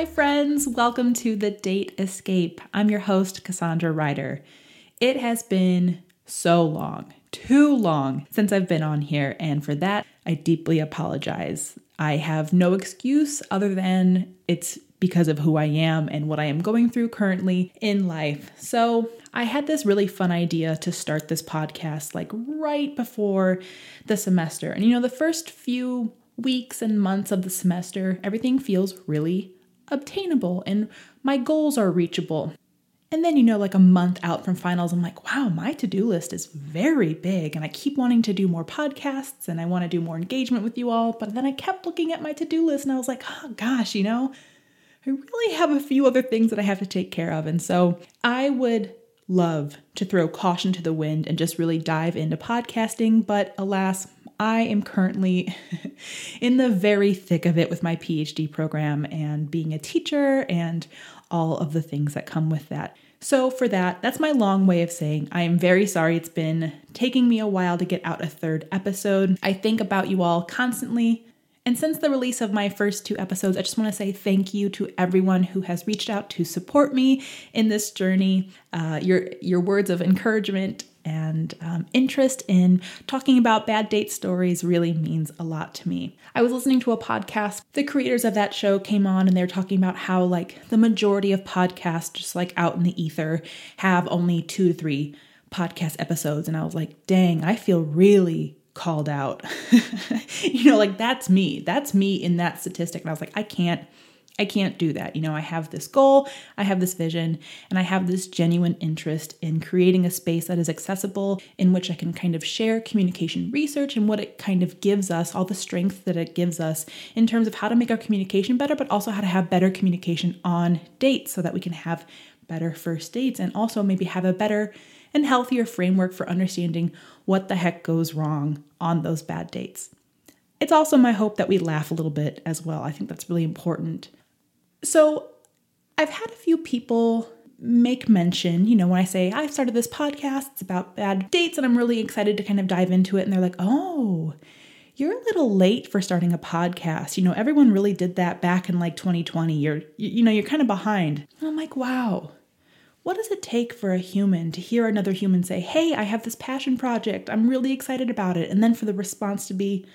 Hi, friends. Welcome to the Date Escape. I'm your host, Cassandra Ryder. It has been so long, too long, since I've been on here, and for that, I deeply apologize. I have no excuse other than it's because of who I am and what I am going through currently in life. So, I had this really fun idea to start this podcast like right before the semester. And you know, the first few weeks and months of the semester, everything feels really obtainable and my goals are reachable. And then, you know, like a month out from finals, I'm like, wow, my to do list is very big. And I keep wanting to do more podcasts and I want to do more engagement with you all. But then I kept looking at my to do list and I was like, oh gosh, you know, I really have a few other things that I have to take care of. And so I would love to throw caution to the wind and just really dive into podcasting. But alas, I am currently in the very thick of it with my PhD program and being a teacher and all of the things that come with that. So, for that, that's my long way of saying I am very sorry it's been taking me a while to get out a third episode. I think about you all constantly. And since the release of my first two episodes, I just want to say thank you to everyone who has reached out to support me in this journey. Uh, your your words of encouragement and um, interest in talking about bad date stories really means a lot to me. I was listening to a podcast. The creators of that show came on and they were talking about how, like, the majority of podcasts, just like out in the ether, have only two to three podcast episodes. And I was like, dang, I feel really called out. you know, like, that's me. That's me in that statistic. And I was like, I can't I can't do that. You know, I have this goal, I have this vision, and I have this genuine interest in creating a space that is accessible in which I can kind of share communication research and what it kind of gives us, all the strength that it gives us in terms of how to make our communication better, but also how to have better communication on dates so that we can have better first dates and also maybe have a better and healthier framework for understanding what the heck goes wrong on those bad dates. It's also my hope that we laugh a little bit as well. I think that's really important. So I've had a few people make mention, you know, when I say I've started this podcast, it's about bad dates, and I'm really excited to kind of dive into it. And they're like, oh, you're a little late for starting a podcast. You know, everyone really did that back in like 2020. You're, you know, you're kind of behind. And I'm like, wow, what does it take for a human to hear another human say, hey, I have this passion project. I'm really excited about it. And then for the response to be,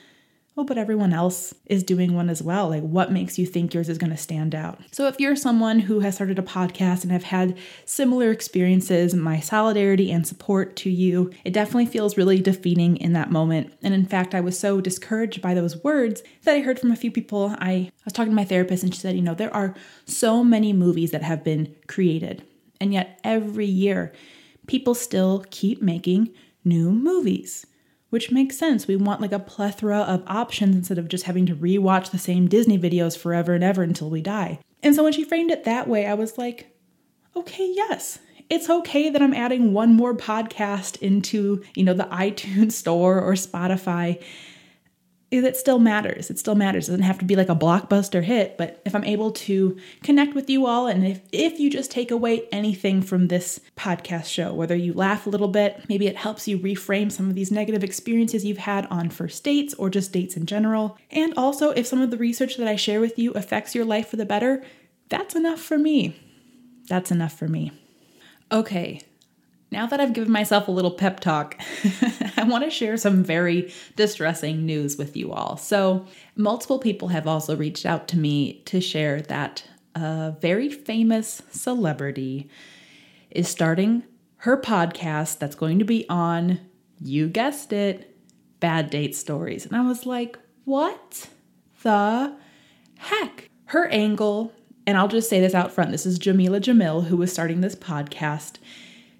oh, but everyone else is doing one as well. Like, what makes you think yours is going to stand out? So, if you're someone who has started a podcast and have had similar experiences, my solidarity and support to you, it definitely feels really defeating in that moment. And in fact, I was so discouraged by those words that I heard from a few people. I, I was talking to my therapist, and she said, you know, there are so many movies that have been created, and yet every year, people still keep making new movies which makes sense. We want like a plethora of options instead of just having to rewatch the same Disney videos forever and ever until we die. And so when she framed it that way, I was like, okay, yes. It's okay that I'm adding one more podcast into, you know, the iTunes store or Spotify it still matters. It still matters. It doesn't have to be like a blockbuster hit, but if I'm able to connect with you all and if, if you just take away anything from this podcast show, whether you laugh a little bit, maybe it helps you reframe some of these negative experiences you've had on first dates or just dates in general. And also, if some of the research that I share with you affects your life for the better, that's enough for me. That's enough for me. Okay, now that I've given myself a little pep talk, I want to share some very distressing news with you all. So, multiple people have also reached out to me to share that a very famous celebrity is starting her podcast that's going to be on, you guessed it, Bad Date Stories. And I was like, what the heck? Her angle, and I'll just say this out front this is Jameela Jamil, who was starting this podcast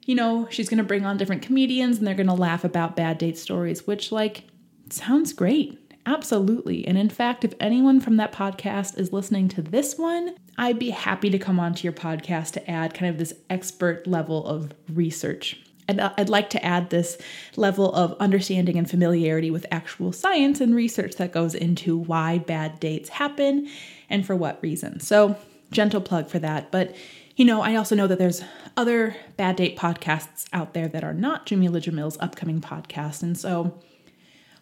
you know, she's going to bring on different comedians and they're going to laugh about bad date stories, which, like, sounds great. Absolutely. And in fact, if anyone from that podcast is listening to this one, I'd be happy to come onto your podcast to add kind of this expert level of research. And uh, I'd like to add this level of understanding and familiarity with actual science and research that goes into why bad dates happen and for what reason. So, gentle plug for that. But you know, I also know that there's other bad date podcasts out there that are not Jameela Jamil's upcoming podcast. And so,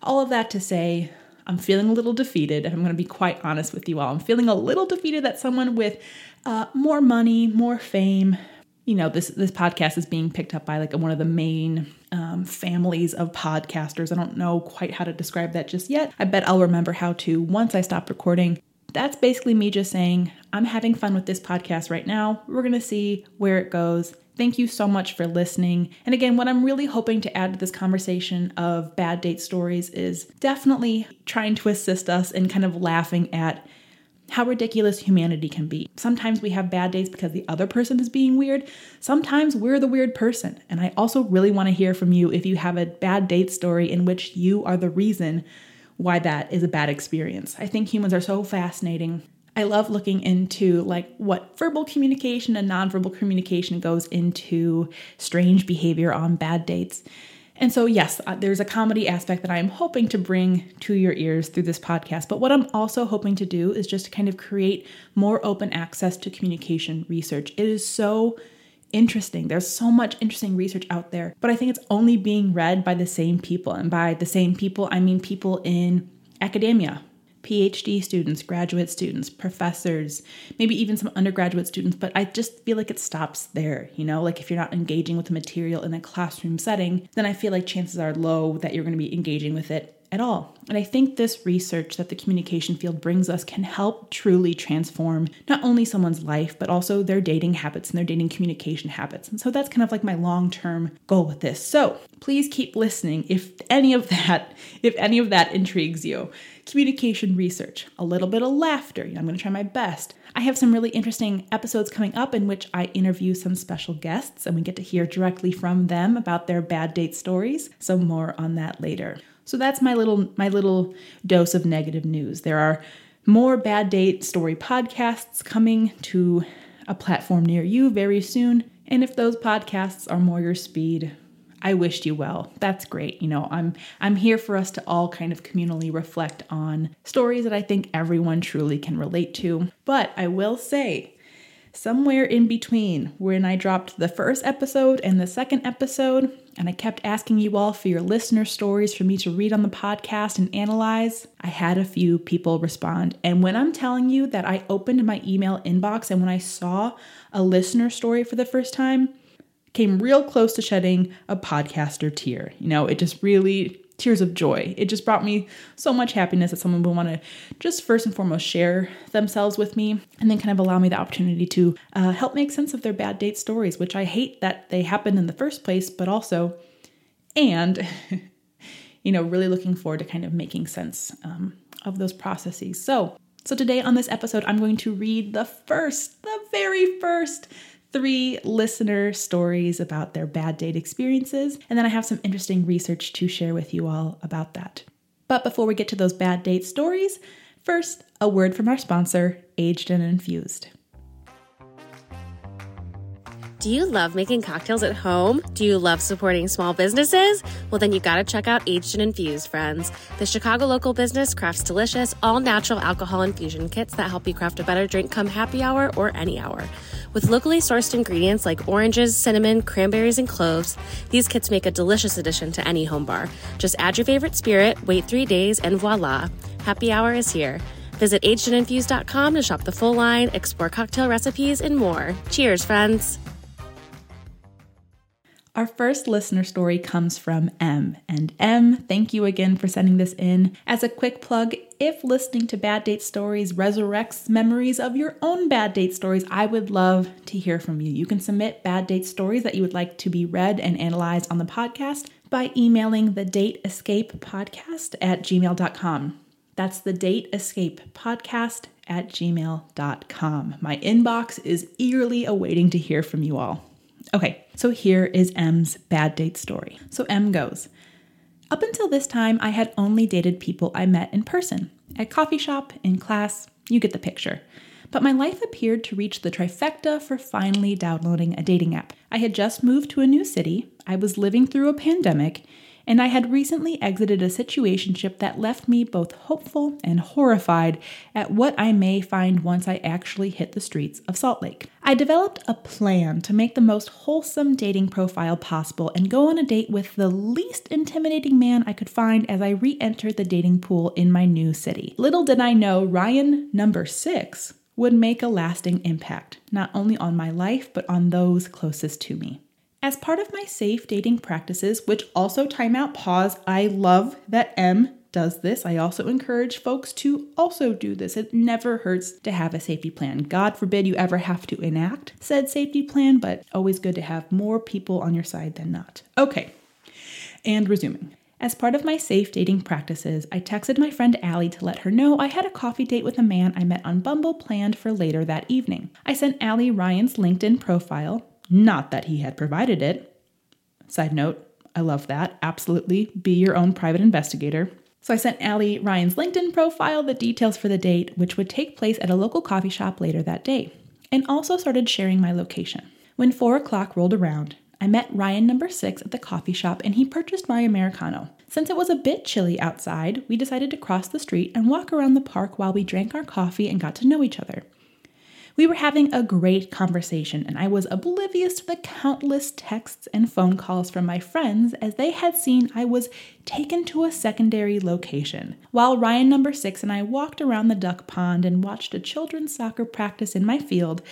all of that to say, I'm feeling a little defeated. And I'm going to be quite honest with you all. I'm feeling a little defeated that someone with uh, more money, more fame, you know, this this podcast is being picked up by like one of the main um, families of podcasters. I don't know quite how to describe that just yet. I bet I'll remember how to once I stop recording. That's basically me just saying, I'm having fun with this podcast right now. We're going to see where it goes. Thank you so much for listening. And again, what I'm really hoping to add to this conversation of bad date stories is definitely trying to assist us in kind of laughing at how ridiculous humanity can be. Sometimes we have bad days because the other person is being weird. Sometimes we're the weird person. And I also really want to hear from you if you have a bad date story in which you are the reason why that is a bad experience. I think humans are so fascinating. I love looking into like what verbal communication and nonverbal communication goes into strange behavior on bad dates. And so, yes, uh, there's a comedy aspect that I am hoping to bring to your ears through this podcast. But what I'm also hoping to do is just kind of create more open access to communication research. It is so interesting. There's so much interesting research out there, but I think it's only being read by the same people. And by the same people, I mean people in academia, PhD students, graduate students, professors, maybe even some undergraduate students, but I just feel like it stops there. You know, like if you're not engaging with the material in a classroom setting, then I feel like chances are low that you're going to be engaging with it at all. And I think this research that the communication field brings us can help truly transform not only someone's life, but also their dating habits and their dating communication habits. And so that's kind of like my long term goal with this. So please keep listening if any of that, if any of that intrigues you. Communication research, a little bit of laughter. I'm going to try my best. I have some really interesting episodes coming up in which I interview some special guests and we get to hear directly from them about their bad date stories. So more on that later. So that's my little my little dose of negative news. There are more bad date story podcasts coming to a platform near you very soon. And if those podcasts are more your speed, I wished you well. That's great. You know, I'm I'm here for us to all kind of communally reflect on stories that I think everyone truly can relate to. But I will say, somewhere in between when I dropped the first episode and the second episode, and I kept asking you all for your listener stories for me to read on the podcast and analyze, I had a few people respond. And when I'm telling you that I opened my email inbox and when I saw a listener story for the first time, came real close to shedding a podcaster tear. You know, it just really tears of joy. It just brought me so much happiness that someone would want to just first and foremost share themselves with me and then kind of allow me the opportunity to uh, help make sense of their bad date stories, which I hate that they happened in the first place, but also, and, you know, really looking forward to kind of making sense um, of those processes. So, so today on this episode, I'm going to read the first, the very first three listener stories about their bad date experiences, and then I have some interesting research to share with you all about that. But before we get to those bad date stories, first, a word from our sponsor, Aged and Infused. Do you love making cocktails at home? Do you love supporting small businesses? Well, then you gotta check out Aged and Infused, friends. The Chicago local business crafts delicious, all natural alcohol infusion kits that help you craft a better drink come happy hour or any hour. With locally sourced ingredients like oranges, cinnamon, cranberries, and cloves, these kits make a delicious addition to any home bar. Just add your favorite spirit, wait three days, and voila, happy hour is here. Visit agedandinfused.com to shop the full line, explore cocktail recipes, and more. Cheers, friends! Our first listener story comes from M. And M, thank you again for sending this in. As a quick plug, if listening to bad date stories resurrects memories of your own bad date stories, I would love to hear from you. You can submit bad date stories that you would like to be read and analyzed on the podcast by emailing the date escape podcast at gmail.com. That's the date escape podcast at gmail.com. My inbox is eagerly awaiting to hear from you all. Okay, so here is M's bad date story. So M goes, Up until this time, I had only dated people I met in person, at coffee shop, in class, you get the picture. But my life appeared to reach the trifecta for finally downloading a dating app. I had just moved to a new city, I was living through a pandemic, and I had recently exited a situationship that left me both hopeful and horrified at what I may find once I actually hit the streets of Salt Lake. I developed a plan to make the most wholesome dating profile possible and go on a date with the least intimidating man I could find as I re entered the dating pool in my new city. Little did I know Ryan, number six, would make a lasting impact, not only on my life, but on those closest to me. As part of my safe dating practices, which also timeout pause, I love that M does this. I also encourage folks to also do this. It never hurts to have a safety plan. God forbid you ever have to enact said safety plan, but always good to have more people on your side than not. Okay, and resuming. As part of my safe dating practices, I texted my friend Allie to let her know I had a coffee date with a man I met on Bumble planned for later that evening. I sent Allie Ryan's LinkedIn profile, not that he had provided it. Side note, I love that. Absolutely. Be your own private investigator. So I sent Allie Ryan's LinkedIn profile, the details for the date, which would take place at a local coffee shop later that day, and also started sharing my location. When four o'clock rolled around, I met Ryan number six at the coffee shop and he purchased my Americano. Since it was a bit chilly outside, we decided to cross the street and walk around the park while we drank our coffee and got to know each other. We were having a great conversation, and I was oblivious to the countless texts and phone calls from my friends as they had seen I was taken to a secondary location. While Ryan number six and I walked around the duck pond and watched a children's soccer practice in my field,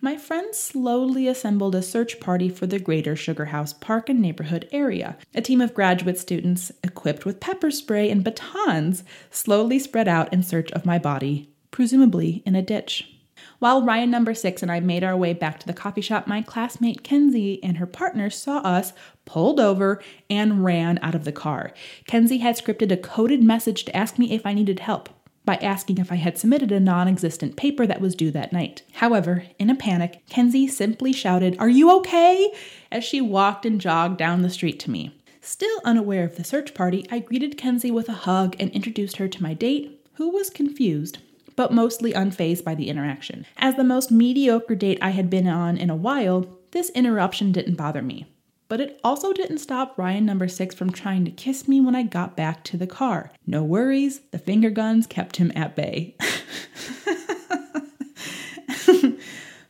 my friends slowly assembled a search party for the greater Sugar House Park and neighborhood area. A team of graduate students, equipped with pepper spray and batons, slowly spread out in search of my body, presumably in a ditch. While Ryan number six and I made our way back to the coffee shop, my classmate Kenzie and her partner saw us, pulled over, and ran out of the car. Kenzie had scripted a coded message to ask me if I needed help by asking if I had submitted a non existent paper that was due that night. However, in a panic, Kenzie simply shouted, Are you okay? as she walked and jogged down the street to me. Still unaware of the search party, I greeted Kenzie with a hug and introduced her to my date, who was confused but mostly unfazed by the interaction. As the most mediocre date I had been on in a while, this interruption didn't bother me. But it also didn't stop Ryan number six from trying to kiss me when I got back to the car. No worries, the finger guns kept him at bay.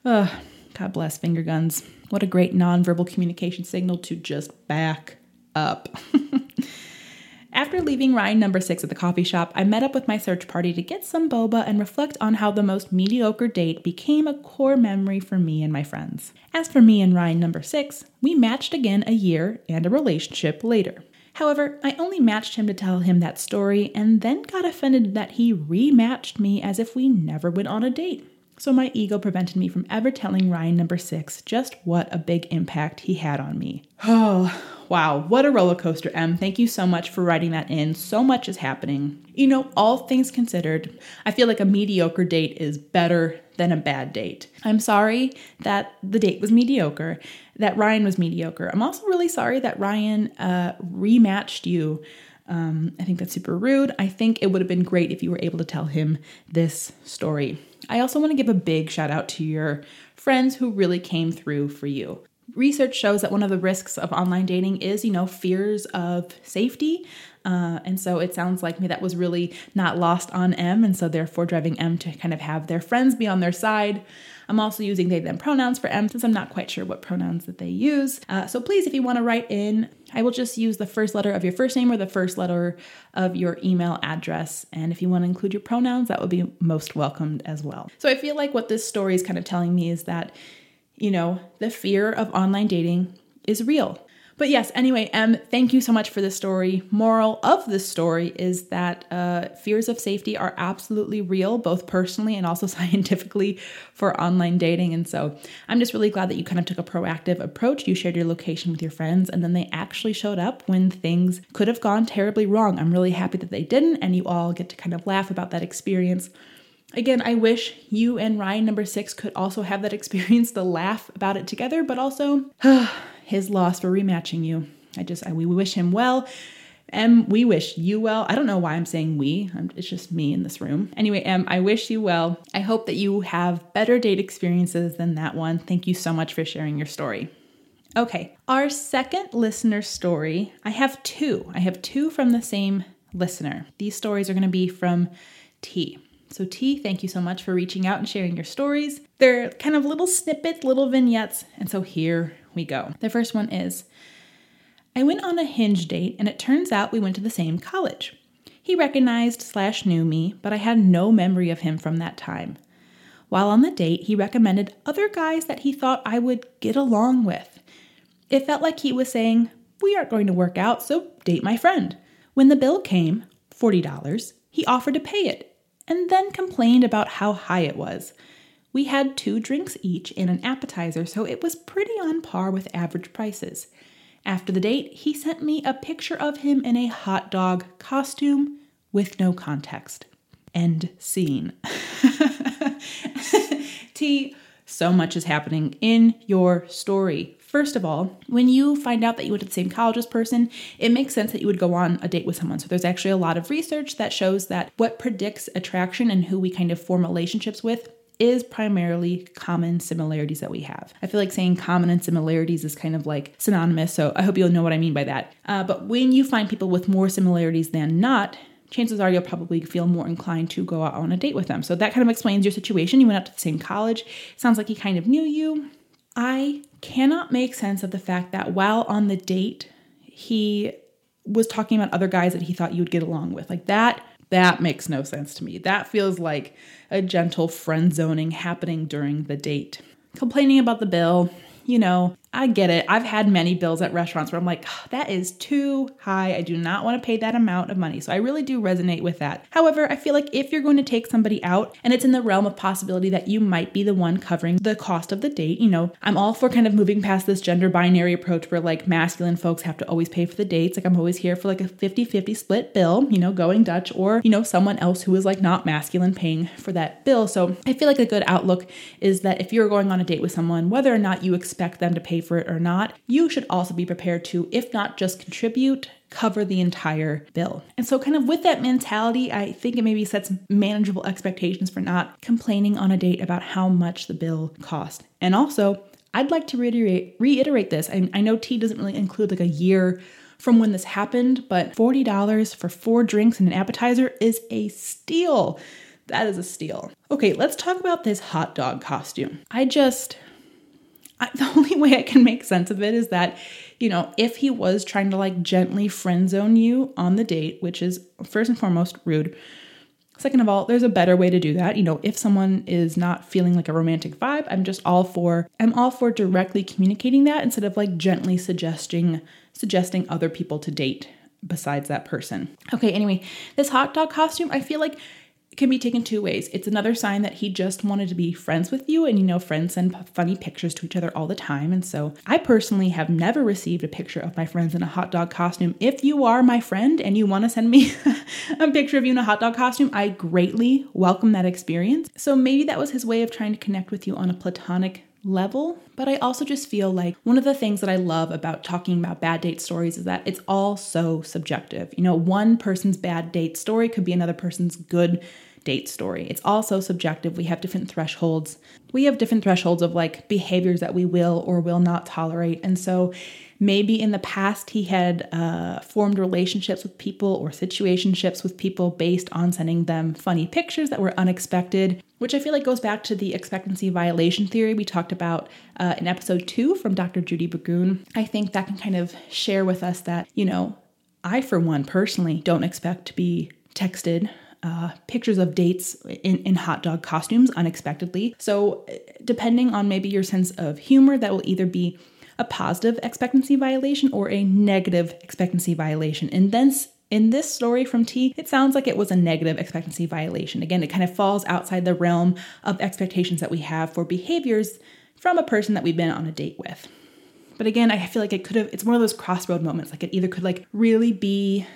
God bless finger guns. What a great nonverbal communication signal to just back up. After leaving Ryan number six at the coffee shop, I met up with my search party to get some boba and reflect on how the most mediocre date became a core memory for me and my friends. As for me and Ryan number six, we matched again a year and a relationship later. However, I only matched him to tell him that story and then got offended that he rematched me as if we never went on a date. So my ego prevented me from ever telling Ryan number six just what a big impact he had on me. Oh, Wow, what a roller coaster, Em. Thank you so much for writing that in. So much is happening. You know, all things considered, I feel like a mediocre date is better than a bad date. I'm sorry that the date was mediocre, that Ryan was mediocre. I'm also really sorry that Ryan uh, rematched you. Um, I think that's super rude. I think it would have been great if you were able to tell him this story. I also want to give a big shout out to your friends who really came through for you research shows that one of the risks of online dating is, you know, fears of safety. Uh, and so it sounds like me that was really not lost on M, and so therefore driving M to kind of have their friends be on their side. I'm also using they them pronouns for M since I'm not quite sure what pronouns that they use. Uh, so please, if you want to write in, I will just use the first letter of your first name or the first letter of your email address. And if you want to include your pronouns, that would be most welcomed as well. So I feel like what this story is kind of telling me is that you know, the fear of online dating is real. But yes, anyway, Em, thank you so much for this story. Moral of this story is that uh, fears of safety are absolutely real, both personally and also scientifically for online dating. And so I'm just really glad that you kind of took a proactive approach. You shared your location with your friends, and then they actually showed up when things could have gone terribly wrong. I'm really happy that they didn't, and you all get to kind of laugh about that experience. Again, I wish you and Ryan number six could also have that experience to laugh about it together, but also his loss for rematching you. I just, I, we wish him well. And we wish you well. I don't know why I'm saying we, it's just me in this room. Anyway, Em, I wish you well. I hope that you have better date experiences than that one. Thank you so much for sharing your story. Okay, our second listener story, I have two. I have two from the same listener. These stories are going to be from T. So, T, thank you so much for reaching out and sharing your stories. They're kind of little snippets, little vignettes. And so here we go. The first one is I went on a hinge date, and it turns out we went to the same college. He recognized slash knew me, but I had no memory of him from that time. While on the date, he recommended other guys that he thought I would get along with. It felt like he was saying, We aren't going to work out, so date my friend. When the bill came, $40, he offered to pay it and then complained about how high it was. We had two drinks each and an appetizer, so it was pretty on par with average prices. After the date, he sent me a picture of him in a hot dog costume with no context. End scene. T, so much is happening in your story. First of all, when you find out that you went to the same college as person, it makes sense that you would go on a date with someone. So there's actually a lot of research that shows that what predicts attraction and who we kind of form relationships with is primarily common similarities that we have. I feel like saying common and similarities is kind of like synonymous, so I hope you'll know what I mean by that. Uh, but when you find people with more similarities than not, chances are you'll probably feel more inclined to go out on a date with them. So that kind of explains your situation. You went out to the same college. Sounds like he kind of knew you. I cannot make sense of the fact that while on the date, he was talking about other guys that he thought you would get along with. Like that, that makes no sense to me. That feels like a gentle friend zoning happening during the date. Complaining about the bill, you know, I get it. I've had many bills at restaurants where I'm like, oh, that is too high. I do not want to pay that amount of money. So I really do resonate with that. However, I feel like if you're going to take somebody out and it's in the realm of possibility that you might be the one covering the cost of the date, you know, I'm all for kind of moving past this gender binary approach where like masculine folks have to always pay for the dates. Like I'm always here for like a 50 50 split bill, you know, going Dutch or, you know, someone else who is like not masculine paying for that bill. So I feel like a good outlook is that if you're going on a date with someone, whether or not you expect them to pay for it or not, you should also be prepared to, if not just contribute, cover the entire bill. And so, kind of with that mentality, I think it maybe sets manageable expectations for not complaining on a date about how much the bill cost. And also, I'd like to reiterate, reiterate this. I, I know T doesn't really include like a year from when this happened, but $40 for four drinks and an appetizer is a steal. That is a steal. Okay, let's talk about this hot dog costume. I just, I, the only way I can make sense of it is that, you know, if he was trying to like gently friend zone you on the date, which is first and foremost rude. Second of all, there's a better way to do that. You know, if someone is not feeling like a romantic vibe, I'm just all for I'm all for directly communicating that instead of like gently suggesting suggesting other people to date besides that person. Okay, anyway, this hot dog costume, I feel like can be taken two ways. It's another sign that he just wanted to be friends with you, and you know, friends send funny pictures to each other all the time. And so, I personally have never received a picture of my friends in a hot dog costume. If you are my friend and you want to send me a picture of you in a hot dog costume, I greatly welcome that experience. So, maybe that was his way of trying to connect with you on a platonic level. But I also just feel like one of the things that I love about talking about bad date stories is that it's all so subjective. You know, one person's bad date story could be another person's good date story. It's also subjective. We have different thresholds. We have different thresholds of like behaviors that we will or will not tolerate. And so maybe in the past he had uh, formed relationships with people or situationships with people based on sending them funny pictures that were unexpected which i feel like goes back to the expectancy violation theory we talked about uh, in episode two from dr Judee Burgoon i think that can kind of share with us that you know i for one personally don't expect to be texted uh, pictures of dates in, in hot dog costumes unexpectedly. So, depending on maybe your sense of humor, that will either be a positive expectancy violation or a negative expectancy violation. And then in this story from T, it sounds like it was a negative expectancy violation. Again, it kind of falls outside the realm of expectations that we have for behaviors from a person that we've been on a date with. But again, I feel like it could have, it's one of those crossroad moments. Like it either could like really be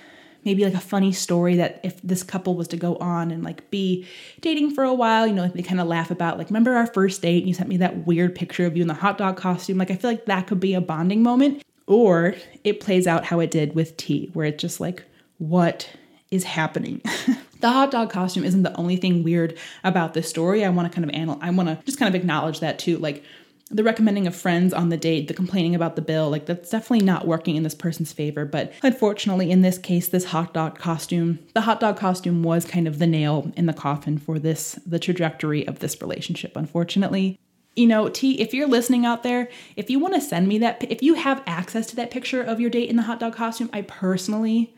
maybe like a funny story that if this couple was to go on and like be dating for a while, you know, like they kind of laugh about like, remember our first date and you sent me that weird picture of you in the hot dog costume? Like, I feel like that could be a bonding moment. Or it plays out how it did with T, where it's just like, what is happening? the hot dog costume isn't the only thing weird about this story. I want to kind of anal- I want to just kind of acknowledge that too. Like, the recommending of friends on the date, the complaining about the bill, like that's definitely not working in this person's favor. But unfortunately, in this case, this hot dog costume, the hot dog costume was kind of the nail in the coffin for this, the trajectory of this relationship, unfortunately. You know, T, if you're listening out there, if you want to send me that, if you have access to that picture of your date in the hot dog costume, I personally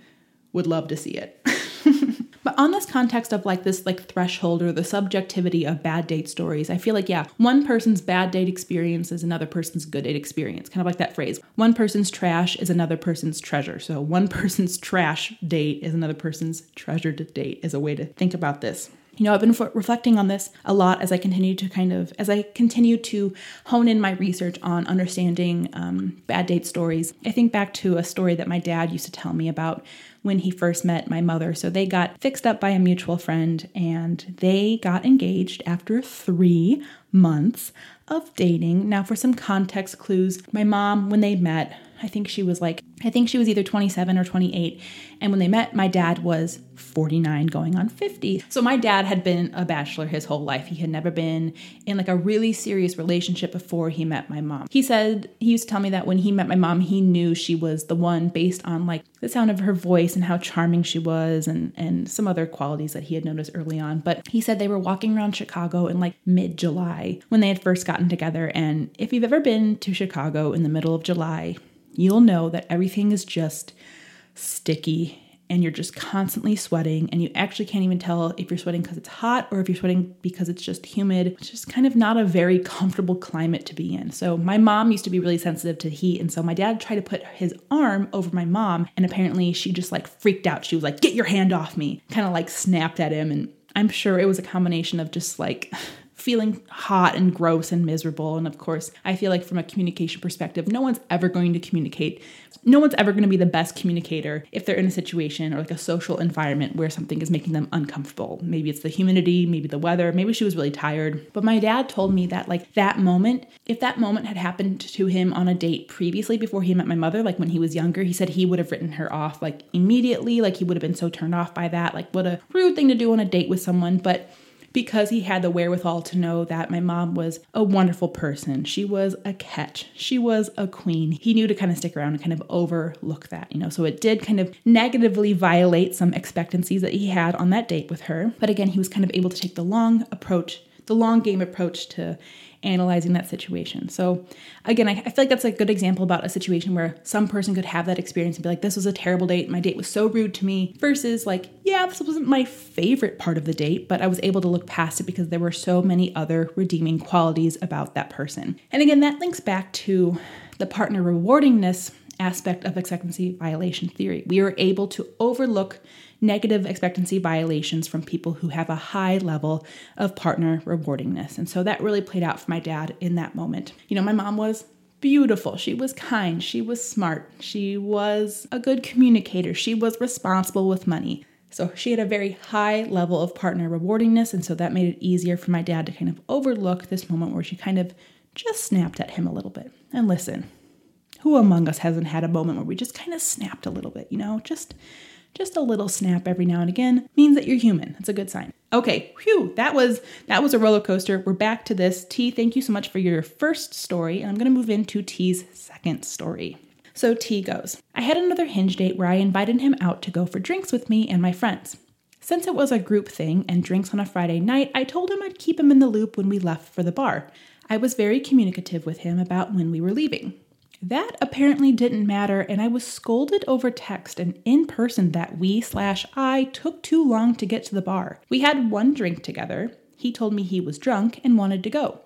would love to see it. But on this context of like this like threshold or the subjectivity of bad date stories, I feel like yeah, one person's bad date experience is another person's good date experience. Kind of like that phrase. One person's trash is another person's treasure. So one person's trash date is another person's treasured date is a way to think about this. You know, I've been f- reflecting on this a lot as I continue to kind of, as I continue to hone in my research on understanding um, bad date stories. I think back to a story that my dad used to tell me about when he first met my mother. So they got fixed up by a mutual friend and they got engaged after three months of dating. Now, for some context clues, my mom, when they met, I think she was like, I think she was either 27 or 28. And when they met, my dad was 49 going on 50. So my dad had been a bachelor his whole life. He had never been in like a really serious relationship before he met my mom. He said, he used to tell me that when he met my mom, he knew she was the one based on like the sound of her voice and how charming she was and, and some other qualities that he had noticed early on. But he said they were walking around Chicago in like mid July when they had first gotten together. And if you've ever been to Chicago in the middle of July, you'll know that everything is just sticky and you're just constantly sweating and you actually can't even tell if you're sweating because it's hot or if you're sweating because it's just humid. It's just kind of not a very comfortable climate to be in. So my mom used to be really sensitive to heat and so my dad tried to put his arm over my mom and apparently she just like freaked out. She was like, "Get your hand off me." Kind of like snapped at him and I'm sure it was a combination of just like feeling hot and gross and miserable. And of course, I feel like from a communication perspective, no one's ever going to communicate. No one's ever going to be the best communicator if they're in a situation or like a social environment where something is making them uncomfortable. Maybe it's the humidity, maybe the weather, maybe she was really tired. But my dad told me that, like, that moment, if that moment had happened to him on a date previously before he met my mother, like when he was younger, he said he would have written her off like immediately. Like, he would have been so turned off by that. Like, what a rude thing to do on a date with someone. But because he had the wherewithal to know that my mom was a wonderful person. She was a catch. She was a queen. He knew to kind of stick around and kind of overlook that, you know. So it did kind of negatively violate some expectancies that he had on that date with her. But again, he was kind of able to take the long approach, the long game approach to analyzing that situation. So, again, I, I, feel like that's a good example about a situation where some person could have that experience and be like, this was a terrible date. My date was so rude to me, versus like, yeah, this wasn't my favorite part of the date, but I was able to look past it because there were so many other redeeming qualities about that person. And again, that links back to the partner rewardingness aspect of expectancy violation theory. We are able to overlook negative expectancy violations from people who have a high level of partner rewardingness. And so that really played out for my dad in that moment. You know, my mom was beautiful. She was kind. She was smart. She was a good communicator. She was responsible with money. So she had a very high level of partner rewardingness. And so that made it easier for my dad to kind of overlook this moment where she kind of just snapped at him a little bit. And listen, who among us hasn't had a moment where we just kind of snapped a little bit, you know? Just just a little snap every now and again means that you're human. That's a good sign. Okay, whew, that was that was a roller coaster. We're back to this. T, thank you so much for your first story, and I'm to move into T's second story. So T goes, I had another hinge date where I invited him out to go for drinks with me and my friends. Since it was a group thing and drinks on a Friday night, I told him I'd keep him in the loop when we left for the bar. I was very communicative with him about when we were leaving. That apparently didn't matter, and I was scolded over text and in person that we slash I took too long to get to the bar. We had one drink together. He told me he was drunk and wanted to go.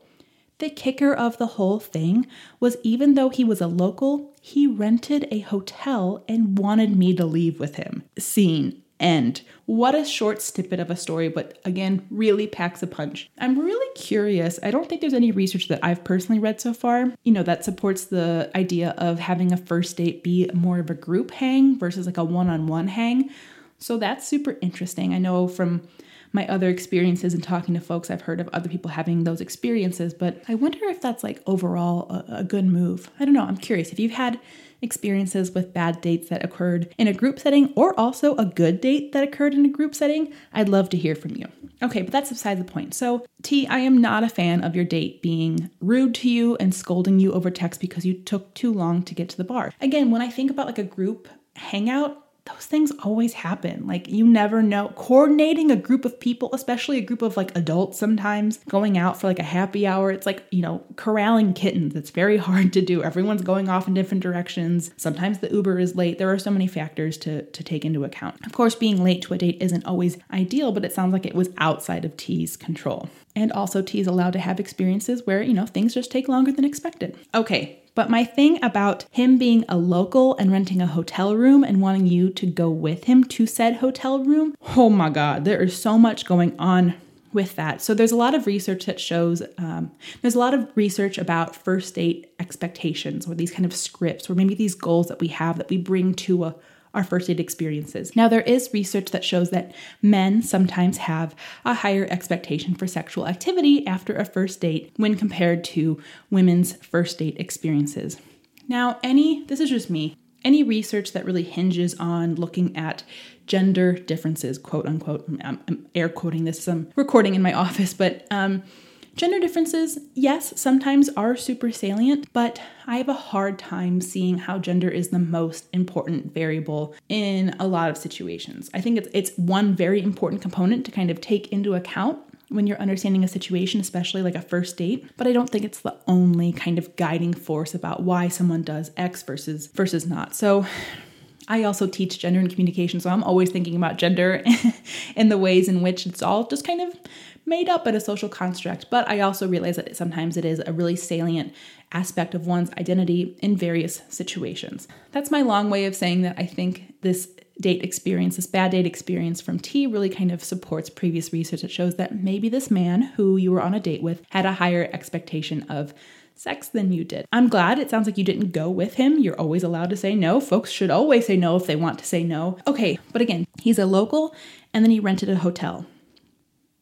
The kicker of the whole thing was even though he was a local, he rented a hotel and wanted me to leave with him. Scene end. What a short snippet of a story, but again, really packs a punch. I'm really curious. I don't think there's any research that I've personally read so far, you know, that supports the idea of having a first date be more of a group hang versus like a one on one hang. So that's super interesting. I know from my other experiences and talking to folks, I've heard of other people having those experiences, but I wonder if that's like overall a, a good move. I don't know. I'm curious. If you've had experiences with bad dates that occurred in a group setting or also a good date that occurred in a group setting, I'd love to hear from you. Okay, but that's beside the point. So, T, I am not a fan of your date being rude to you and scolding you over text because you took too long to get to the bar. Again, when I think about like a group hangout, those things always happen. Like, you never know. Coordinating a group of people, especially a group of like adults sometimes, going out for like a happy hour, it's like, you know, corralling kittens. It's very hard to do. Everyone's going off in different directions. Sometimes the Uber is late. There are so many factors to, to take into account. Of course, being late to a date isn't always ideal, but it sounds like it was outside of T's control. And also, T is allowed to have experiences where, you know, things just take longer than expected. Okay, but my thing about him being a local and renting a hotel room and wanting you to go with him to said hotel room, oh my God, there is so much going on with that. So there's a lot of research that shows um, there's a lot of research about first date expectations or these kind of scripts or maybe these goals that we have that we bring to a our first date experiences. Now, there is research that shows that men sometimes have a higher expectation for sexual activity after a first date when compared to women's first date experiences. Now, any, this is just me, any research that really hinges on looking at gender differences, quote unquote, I'm, I'm air quoting this, I'm recording in my office, but um, Gender differences, yes, sometimes are super salient, but I have a hard time seeing how gender is the most important variable in a lot of situations. I think it's it's one very important component to kind of take into account when you're understanding a situation, especially like a first date, but I don't think it's the only kind of guiding force about why someone does X versus versus not. So I also teach gender and communication, so I'm always thinking about gender in the ways in which it's all just kind of made up but a social construct. But I also realize that sometimes it is a really salient aspect of one's identity in various situations. That's my long way of saying that I think this date experience, this bad date experience from T, really kind of supports previous research that shows that maybe this man who you were on a date with had a higher expectation of sex than you did. I'm glad it sounds like you didn't go with him. You're always allowed to say no. Folks should always say no if they want to say no. Okay, but again, he's a local and then he rented a hotel.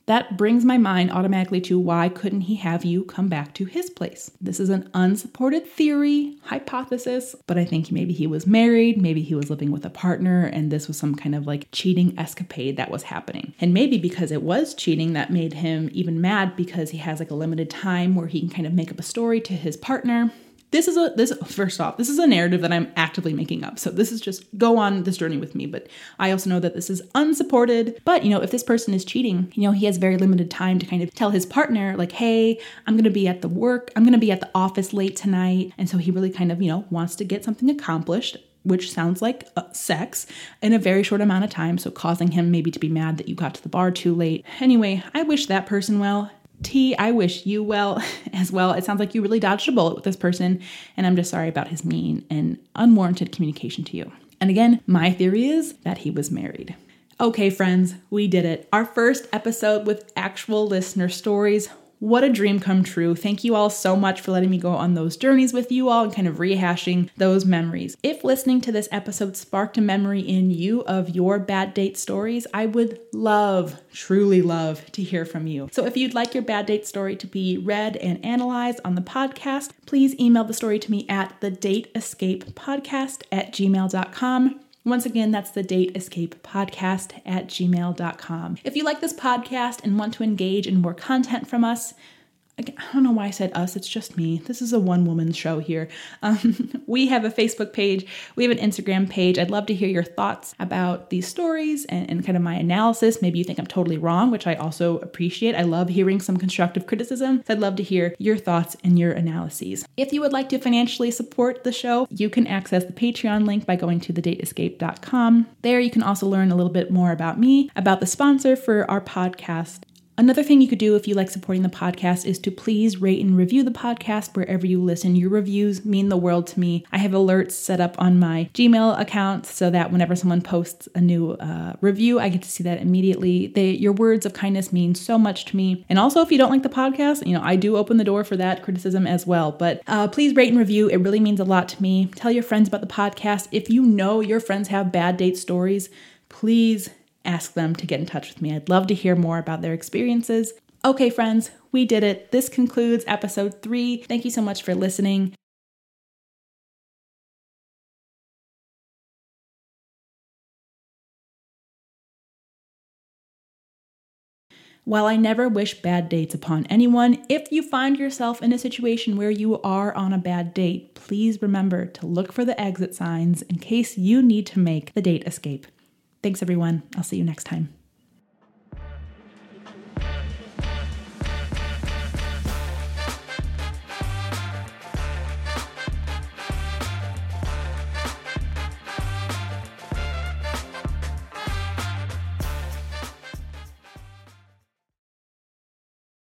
That brings my mind automatically to why couldn't he have you come back to his place? This is an unsupported theory, hypothesis, but I think maybe he was married, maybe he was living with a partner, and this was some kind of like cheating escapade that was happening. And maybe because it was cheating, that made him even mad because he has like a limited time where he can kind of make up a story to his partner this is a this first off this is a narrative that i'm actively making up. So this is just go on this journey with me. But i also know that this is unsupported. But you know if this person is cheating you know he has very limited time to kind of tell his partner like hey i'm going to be at the work i'm going to be at the office late tonight. And so he really kind of you know wants to get something accomplished which sounds like uh, sex, in a very short amount of time, so causing him maybe to be mad that you got to the bar too late. Anyway, I wish that person well. T, I wish you well as well. It sounds like you really dodged a bullet with this person, and I'm just sorry about his mean and unwarranted communication to you. And again, my theory is that he was married. Okay, friends, we did it. Our first episode with actual listener stories. What a dream come true. Thank you all so much for letting me go on those journeys with you all and kind of rehashing those memories. If listening to this episode sparked a memory in you of your bad date stories, I would love, truly love to hear from you. So if you'd like your bad date story to be read and analyzed on the podcast, please email the story to me at the date escape podcast at gmail.com. Once again, that's the Date Escape Podcast at gmail.com. If you like this podcast and want to engage in more content from us, I don't know why I said us, it's just me. This is a one woman show here. Um, we have a Facebook page, we have an Instagram page. I'd love to hear your thoughts about these stories and, and, kind of my analysis. Maybe you think I'm totally wrong, which I also appreciate. I love hearing some constructive criticism. So I'd love to hear your thoughts and your analyses. If you would like to financially support the show, you can access the Patreon link by going to thedateescape.com. There you can also learn a little bit more about me, about the sponsor for our podcast, Another thing you could do if you like supporting the podcast is to please rate and review the podcast wherever you listen. Your reviews mean the world to me. I have alerts set up on my Gmail account so that whenever someone posts a new uh, review, I get to see that immediately. They, your words of kindness mean so much to me. And also, if you don't like the podcast, you know, I do open the door for that criticism as well. But uh, please rate and review. It really means a lot to me. Tell your friends about the podcast. If you know your friends have bad date stories, please ask them to get in touch with me. I'd love to hear more about their experiences. Okay, friends, we did it. This concludes episode three. Thank you so much for listening. While I never wish bad dates upon anyone, if you find yourself in a situation where you are on a bad date, please remember to look for the exit signs in case you need to make the date escape. Thanks, everyone. I'll see you next time.